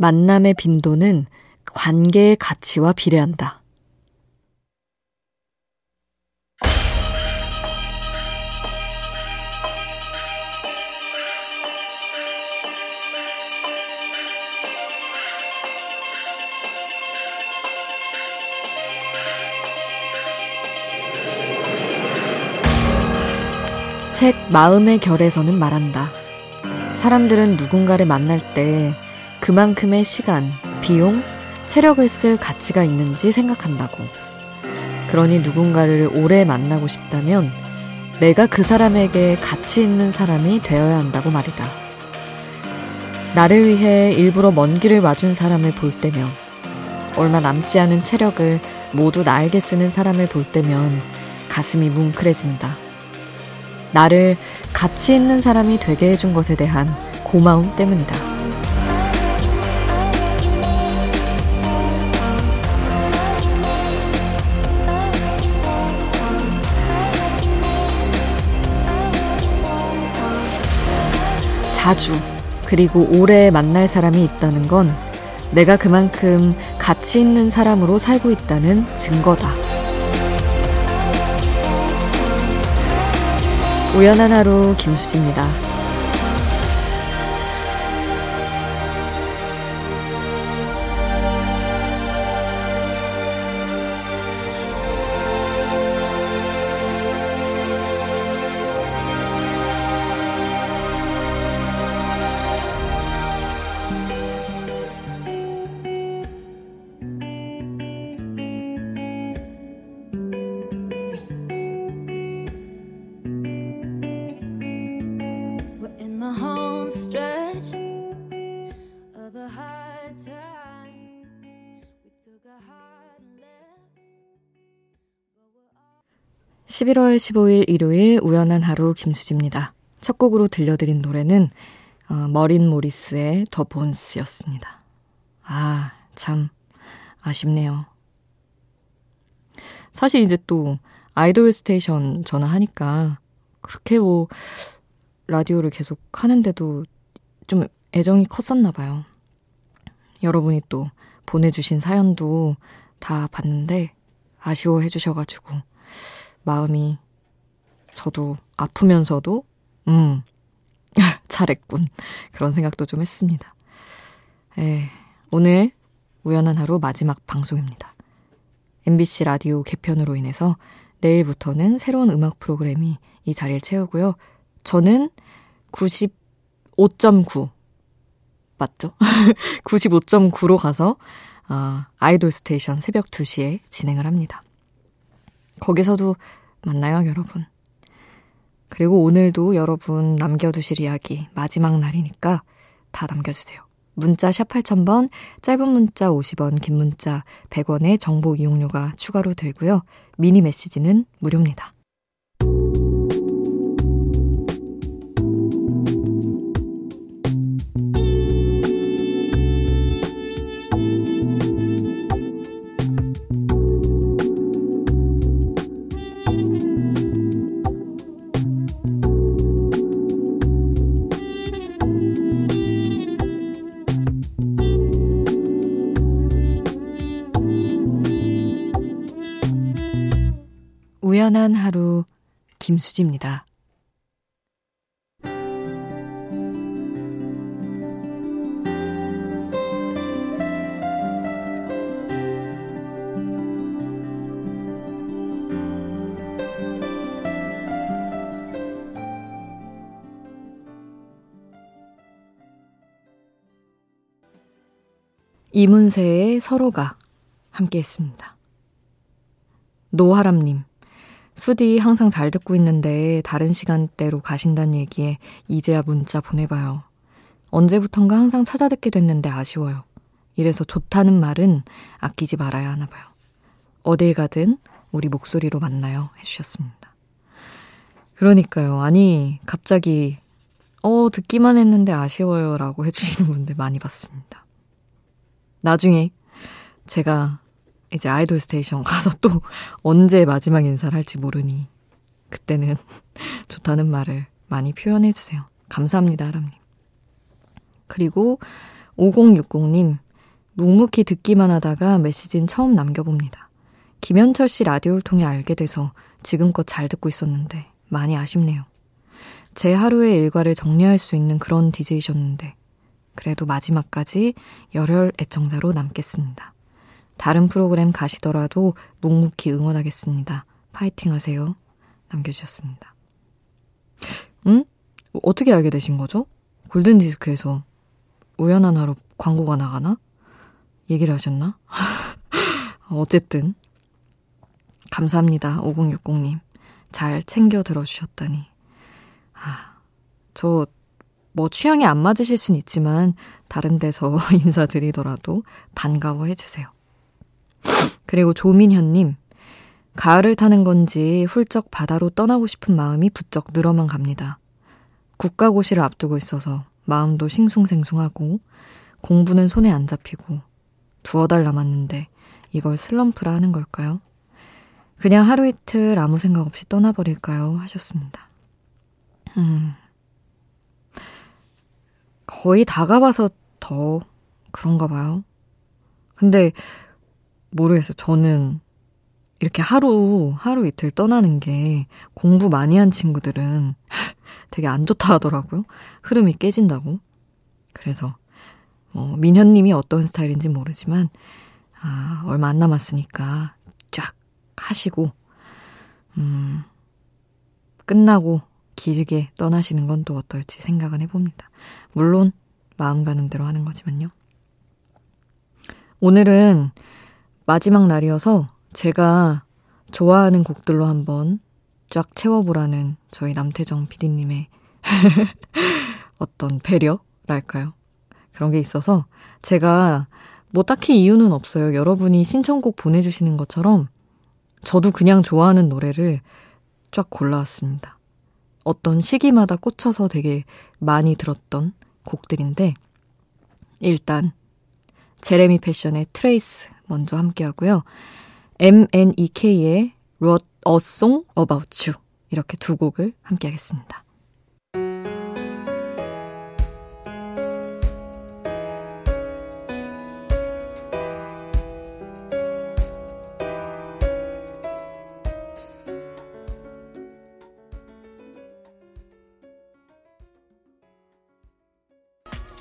만남의 빈도는 관계의 가치와 비례한다. 책 마음의 결에서는 말한다. 사람들은 누군가를 만날 때 그만큼의 시간, 비용, 체력을 쓸 가치가 있는지 생각한다고. 그러니 누군가를 오래 만나고 싶다면 내가 그 사람에게 가치 있는 사람이 되어야 한다고 말이다. 나를 위해 일부러 먼 길을 와준 사람을 볼 때면, 얼마 남지 않은 체력을 모두 나에게 쓰는 사람을 볼 때면 가슴이 뭉클해진다. 나를 가치 있는 사람이 되게 해준 것에 대한 고마움 때문이다. 자주, 그리고 오래 만날 사람이 있다는 건 내가 그만큼 가치 있는 사람으로 살고 있다는 증거다. 우연한 하루 김수지입니다. 11월 15일 일요일 우연한 하루 김수지입니다. 첫 곡으로 들려드린 노래는 어, 머린 모리스의 The Bones였습니다. 아, 참 아쉽네요. 사실 이제 또 아이돌 스테이션 전화하니까 그렇게 뭐 라디오를 계속 하는데도 좀 애정이 컸었나 봐요. 여러분이 또 보내주신 사연도 다 봤는데 아쉬워해 주셔가지고 마음이 저도 아프면서도, 음, 잘했군. 그런 생각도 좀 했습니다. 에, 오늘 우연한 하루 마지막 방송입니다. MBC 라디오 개편으로 인해서 내일부터는 새로운 음악 프로그램이 이 자리를 채우고요. 저는 95.9 맞죠? 95.9로 가서 아, 아이돌 스테이션 새벽 2시에 진행을 합니다. 거기서도 만나요, 여러분. 그리고 오늘도 여러분 남겨두실 이야기 마지막 날이니까 다 남겨주세요. 문자 샵 8000번, 짧은 문자 50원, 긴 문자 100원의 정보 이용료가 추가로 들고요. 미니 메시지는 무료입니다. 우연한 하루 김수지입니다. 이문세의 서로가 함께 했습니다. 노하람님, 수디 항상 잘 듣고 있는데 다른 시간대로 가신다는 얘기에 이제야 문자 보내봐요. 언제부턴가 항상 찾아 듣게 됐는데 아쉬워요. 이래서 좋다는 말은 아끼지 말아야 하나 봐요. 어딜 가든 우리 목소리로 만나요. 해주셨습니다. 그러니까요. 아니, 갑자기, 어, 듣기만 했는데 아쉬워요. 라고 해주시는 분들 많이 봤습니다. 나중에 제가 이제 아이돌 스테이션 가서 또 언제 마지막 인사를 할지 모르니 그때는 좋다는 말을 많이 표현해 주세요. 감사합니다, 하람님. 그리고 5060님, 묵묵히 듣기만 하다가 메시지는 처음 남겨봅니다. 김현철 씨 라디오를 통해 알게 돼서 지금껏 잘 듣고 있었는데 많이 아쉽네요. 제 하루의 일과를 정리할 수 있는 그런 DJ셨는데 그래도 마지막까지 열혈 애청자로 남겠습니다. 다른 프로그램 가시더라도 묵묵히 응원하겠습니다. 파이팅 하세요. 남겨주셨습니다. 응? 어떻게 알게 되신 거죠? 골든디스크에서 우연한 하루 광고가 나가나? 얘기를 하셨나? 어쨌든 감사합니다. 5060님. 잘 챙겨 들어주셨다니. 아, 저, 뭐 취향이 안 맞으실 순 있지만, 다른 데서 인사드리더라도 반가워해 주세요. 그리고 조민현님, 가을을 타는 건지 훌쩍 바다로 떠나고 싶은 마음이 부쩍 늘어만 갑니다. 국가고시를 앞두고 있어서 마음도 싱숭생숭하고, 공부는 손에 안 잡히고, 두어 달 남았는데, 이걸 슬럼프라 하는 걸까요? 그냥 하루 이틀 아무 생각 없이 떠나버릴까요? 하셨습니다. 음. 거의 다 가봐서 더 그런가 봐요. 근데 모르겠어요. 저는 이렇게 하루, 하루 이틀 떠나는 게 공부 많이 한 친구들은 되게 안 좋다 하더라고요. 흐름이 깨진다고. 그래서, 뭐, 민현님이 어떤 스타일인지 모르지만, 아, 얼마 안 남았으니까 쫙 하시고, 음, 끝나고 길게 떠나시는 건 또 어떨지 생각은 해봅니다. 물론, 마음 가는 대로 하는 거지만요. 오늘은 마지막 날이어서 제가 좋아하는 곡들로 한번 쫙 채워보라는 저희 남태정 PD님의 어떤 배려랄까요? 그런 게 있어서 제가 뭐 딱히 이유는 없어요. 여러분이 신청곡 보내주시는 것처럼 저도 그냥 좋아하는 노래를 쫙 골라왔습니다. 어떤 시기마다 꽂혀서 되게 많이 들었던 곡들인데, 일단, 제레미 패션의 Trace 먼저 함께 하고요. MNEK의 Wrote a Song About You. 이렇게 두 곡을 함께 하겠습니다.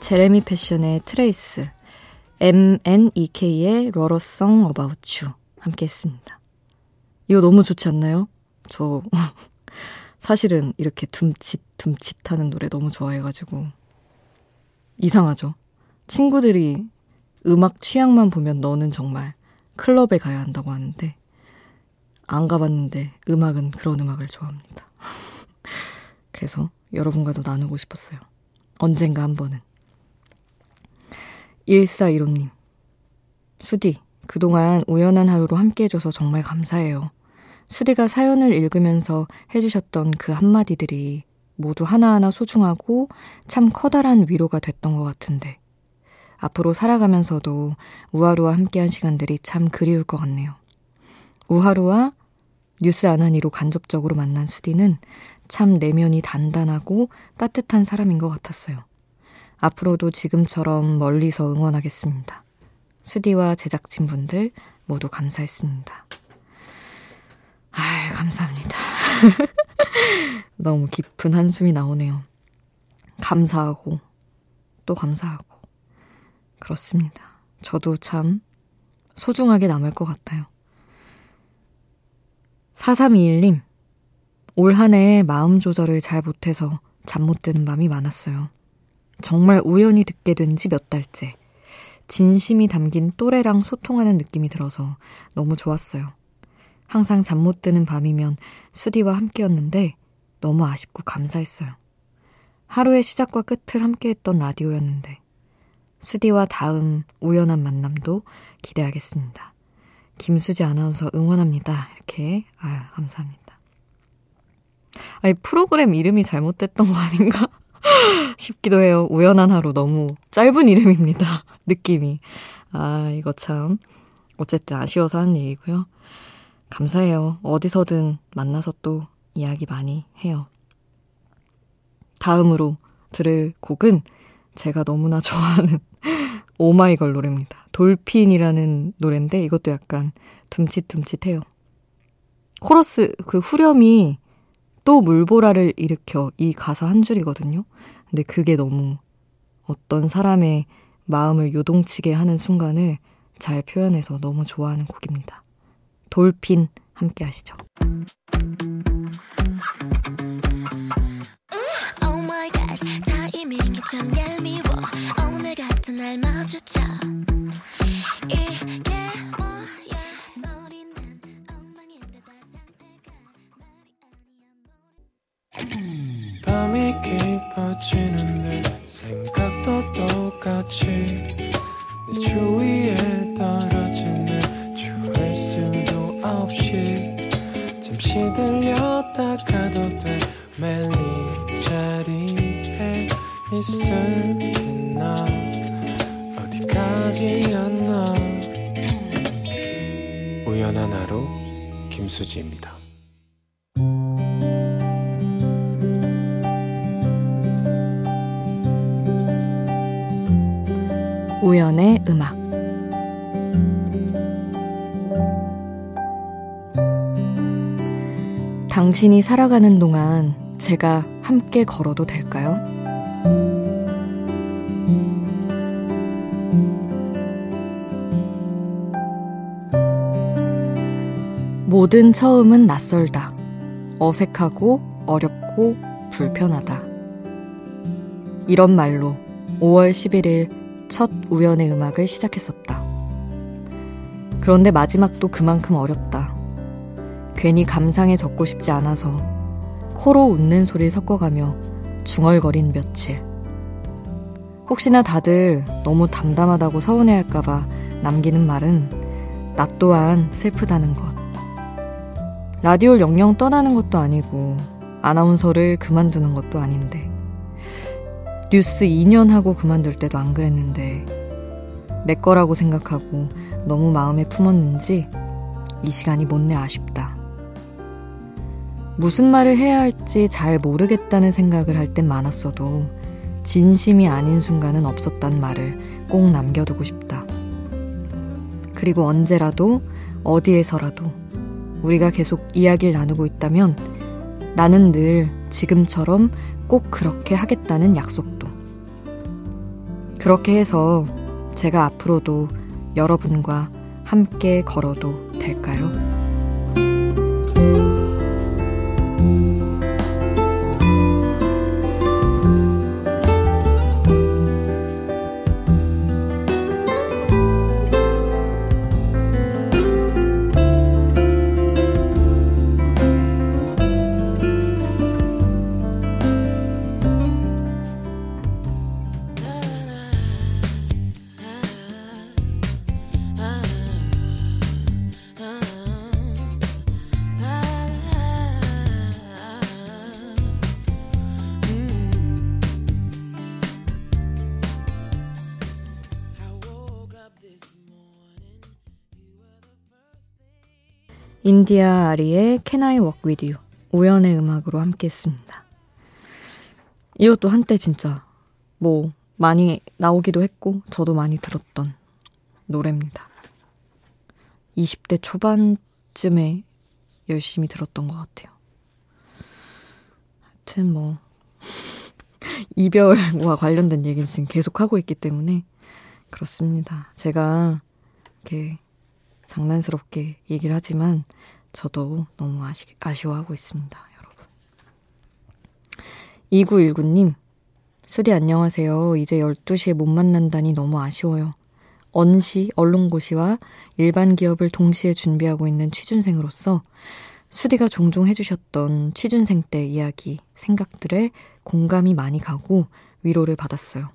제레미 패션의 Trace, MNEK의 Wrote a Song About You 함께 했습니다. 이거 너무 좋지 않나요? 저 사실은 이렇게 둠칫 둠칫 하는 노래 너무 좋아해가지고 이상하죠. 친구들이 음악 취향만 보면 너는 정말 클럽에 가야 한다고 하는데 안 가봤는데 음악은 그런 음악을 좋아합니다. 그래서 여러분과도 나누고 싶었어요. 언젠가 한 번은. 1415님. 수디, 그동안 우연한 하루로 함께 해줘서 정말 감사해요. 수디가 사연을 읽으면서 해주셨던 그 한마디들이 모두 하나하나 소중하고 참 커다란 위로가 됐던 것 같은데. 앞으로 살아가면서도 우하루와 함께한 시간들이 참 그리울 것 같네요. 우하루와 뉴스 아나니로 간접적으로 만난 수디는 참 내면이 단단하고 따뜻한 사람인 것 같았어요. 앞으로도 지금처럼 멀리서 응원하겠습니다. 수디와 제작진분들 모두 감사했습니다. 아, 감사합니다. 너무 깊은 한숨이 나오네요. 감사하고 또 감사하고 그렇습니다. 저도 참 소중하게 남을 것 같아요. 4321님, 올 한 해 마음 조절을 잘 못해서 잠 못 드는 밤이 많았어요. 정말 우연히 듣게 된 지 몇 달째. 진심이 담긴 또래랑 소통하는 느낌이 들어서 너무 좋았어요. 항상 잠 못 드는 밤이면 수디와 함께였는데 너무 아쉽고 감사했어요. 하루의 시작과 끝을 함께했던 라디오였는데 수디와 다음 우연한 만남도 기대하겠습니다. 김수지 아나운서 응원합니다. 이렇게 아 감사합니다. 아니 프로그램 이름이 잘못됐던 거 아닌가? 싶기도 해요. 우연한 하루 너무 짧은 이름입니다. 느낌이. 아, 이거 참. 어쨌든 아쉬워서 하는 얘기고요. 감사해요. 어디서든 만나서 또 이야기 많이 해요. 다음으로 들을 곡은 제가 너무나 좋아하는 오마이걸 노래입니다. 돌핀이라는 노래인데 이것도 약간 둠칫둠칫해요. 코러스 그 후렴이 또 물보라를 일으켜 이 가사 한 줄이거든요. 근데 그게 너무 어떤 사람의 마음을 요동치게 하는 순간을 잘 표현해서 너무 좋아하는 곡입니다. 돌핀 함께 하시죠. 밤이 우연한 하루 김수지입니다 우연의 음악 당신이 살아가는 동안 제가 함께 걸어도 될까요? 모든 처음은 낯설다. 어색하고 어렵고 불편하다. 이런 말로 5월 11일 첫 우연의 음악을 시작했었다. 그런데 마지막도 그만큼 어렵다. 괜히 감상에 적고 싶지 않아서 코로 웃는 소리를 섞어가며 중얼거린 며칠. 혹시나 다들 너무 담담하다고 서운해할까봐 남기는 말은 나 또한 슬프다는 것. 라디오를 영영 떠나는 것도 아니고 아나운서를 그만두는 것도 아닌데 뉴스 2년 하고 그만둘 때도 안 그랬는데 내 거라고 생각하고 너무 마음에 품었는지 이 시간이 못내 아쉽다. 무슨 말을 해야 할지 잘 모르겠다는 생각을 할 땐 많았어도 진심이 아닌 순간은 없었단 말을 꼭 남겨두고 싶다. 그리고 언제라도 어디에서라도 우리가 계속 이야기를 나누고 있다면 나는 늘 지금처럼 꼭 그렇게 하겠다는 약속도. 그렇게 해서 제가 앞으로도 여러분과 함께 걸어도 될까요? 인디아 아리의 Can I Walk With You 우연의 음악으로 함께 했습니다. 이것도 한때 진짜 뭐 많이 나오기도 했고 저도 많이 들었던 노래입니다. 20대 초반쯤에 열심히 들었던 것 같아요. 하여튼 뭐 이별과 관련된 얘기는 지금 계속 하고 있기 때문에 그렇습니다. 제가 이렇게 장난스럽게 얘기를 하지만 저도 너무 아시, 아쉬워하고 있습니다, 여러분. 2919님, 수디 안녕하세요. 이제 12시에 못 만난다니 너무 아쉬워요. 언시, 언론고시와 일반 기업을 동시에 준비하고 있는 취준생으로서 수디가 종종 해주셨던 취준생 때 이야기, 생각들에 공감이 많이 가고 위로를 받았어요.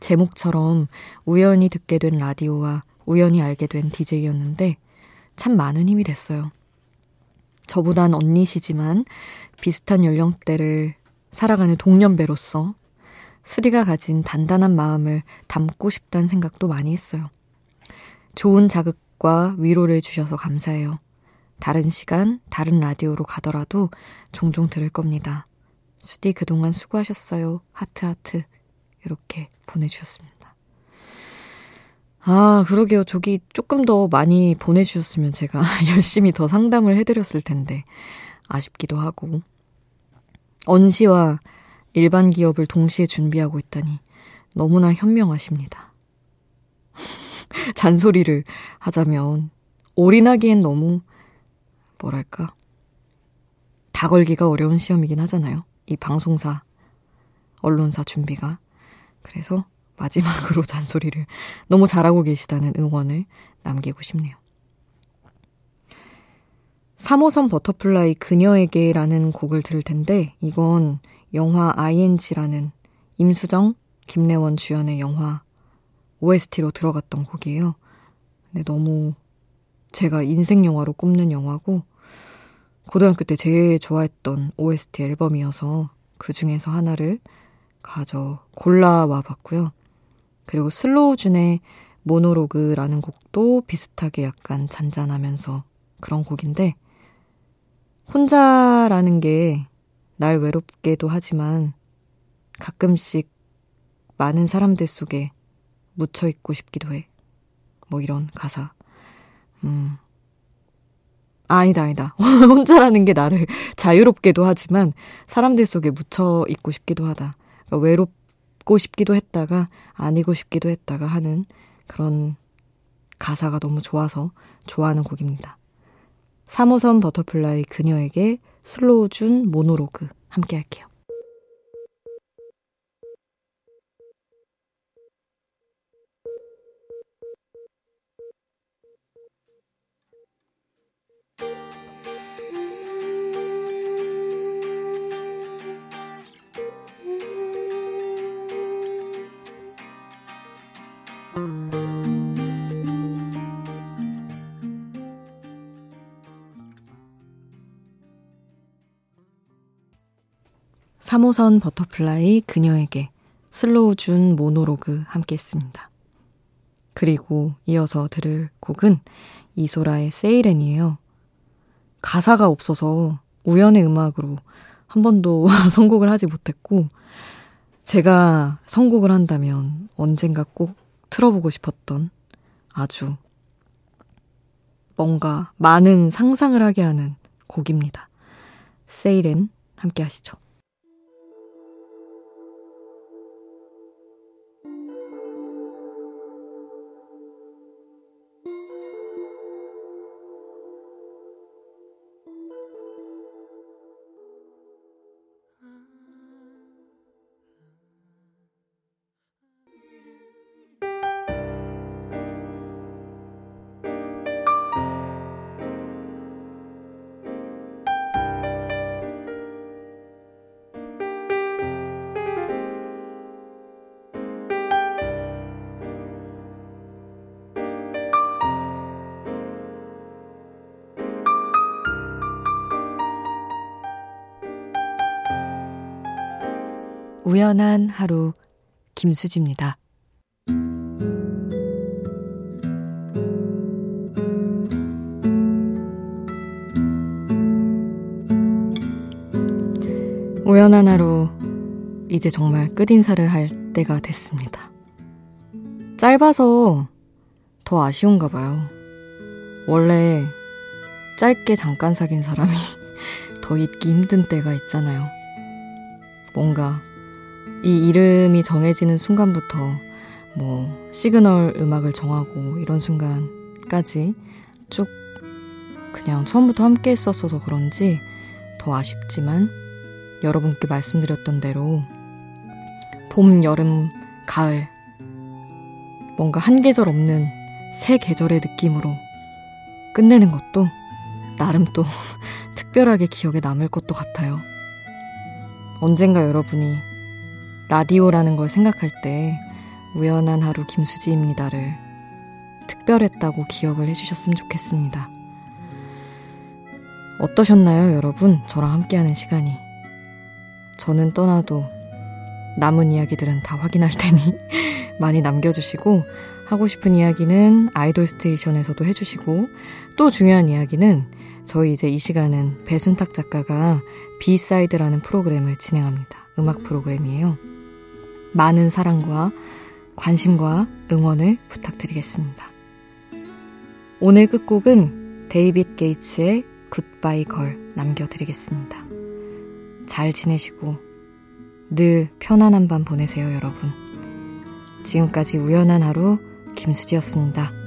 제목처럼 우연히 듣게 된 라디오와 우연히 알게 된 DJ였는데 참 많은 힘이 됐어요. 저보단 언니시지만 비슷한 연령대를 살아가는 동년배로서 수리가 가진 단단한 마음을 담고 싶다는 생각도 많이 했어요. 좋은 자극과 위로를 주셔서 감사해요. 다른 시간, 다른 라디오로 가더라도 종종 들을 겁니다. 수디 그동안 수고하셨어요. 하트하트. 이렇게 보내주셨습니다. 아, 그러게요. 저기 조금 더 많이 보내주셨으면 제가 열심히 더 상담을 해드렸을 텐데. 아쉽기도 하고. 언시와 일반 기업을 동시에 준비하고 있다니 너무나 현명하십니다. 잔소리를 하자면 올인하기엔 너무 뭐랄까 다 걸기가 어려운 시험이긴 하잖아요. 이 방송사, 언론사 준비가. 그래서 마지막으로 잔소리를 너무 잘하고 계시다는 응원을 남기고 싶네요. 3호선 버터플라이 그녀에게라는 곡을 들을 텐데 이건 영화 ING라는 임수정, 김래원 주연의 영화 OST로 들어갔던 곡이에요. 근데 너무 제가 인생 영화로 꼽는 영화고 고등학교 때 제일 좋아했던 OST 앨범이어서 그 중에서 하나를 가져 골라와 봤고요. 그리고 슬로우준의 모노로그라는 곡도 비슷하게 약간 잔잔하면서 그런 곡인데 혼자라는 게 날 외롭게도 하지만 가끔씩 많은 사람들 속에 묻혀 있고 싶기도 해. 뭐 이런 가사. 음. 아니다, 아니다. 혼자라는 게 나를 자유롭게도 하지만 사람들 속에 묻혀 있고 싶기도 하다. 그러니까 외롭 고 싶기도 했다가 아니고 싶기도 했다가 하는 그런 가사가 너무 좋아서 좋아하는 곡입니다. 3호선 버터플라이 그녀에게 슬로우 준 모놀로그 함께 할게요. 3호선 버터플라이 그녀에게 슬로우 준 모놀로그 함께 했습니다. 그리고 이어서 들을 곡은 이소라의 세이렌이에요. 가사가 없어서 우연의 음악으로 한 번도 선곡을 하지 못했고, 제가 선곡을 한다면 언젠가 꼭 틀어보고 싶었던 아주 뭔가 많은 상상을 하게 하는 곡입니다. 세이렌 함께 하시죠. 우연한 하루 김수지입니다. 우연한 하루 이제 정말 끝인사를 할 때가 됐습니다. 짧아서 더 아쉬운가 봐요. 원래 짧게 잠깐 사귄 사람이 더 잊기 힘든 때가 있잖아요. 뭔가 이 이름이 정해지는 순간부터 뭐 시그널 음악을 정하고 이런 순간까지 쭉 그냥 처음부터 함께 했었어서 그런지 더 아쉽지만 여러분께 말씀드렸던 대로 봄, 여름, 가을 뭔가 한 계절 없는 새 계절의 느낌으로 끝내는 것도 나름 또 특별하게 기억에 남을 것도 같아요. 언젠가 여러분이 라디오라는 걸 생각할 때 우연한 하루 김수지입니다를 특별했다고 기억을 해주셨으면 좋겠습니다. 어떠셨나요, 여러분? 저랑 함께하는 시간이. 저는 떠나도 남은 이야기들은 다 확인할 테니 많이 남겨주시고, 하고 싶은 이야기는 아이돌 스테이션에서도 해주시고, 또 중요한 이야기는 저희 이제 이 시간은 배순탁 작가가 비사이드라는 프로그램을 진행합니다. 음악 프로그램이에요. 많은 사랑과 관심과 응원을 부탁드리겠습니다. 오늘 끝곡은 데이빗 게이츠의 Goodbye Girl 남겨드리겠습니다. 잘 지내시고 늘 편안한 밤 보내세요, 여러분. 지금까지 우연한 하루 김수지였습니다.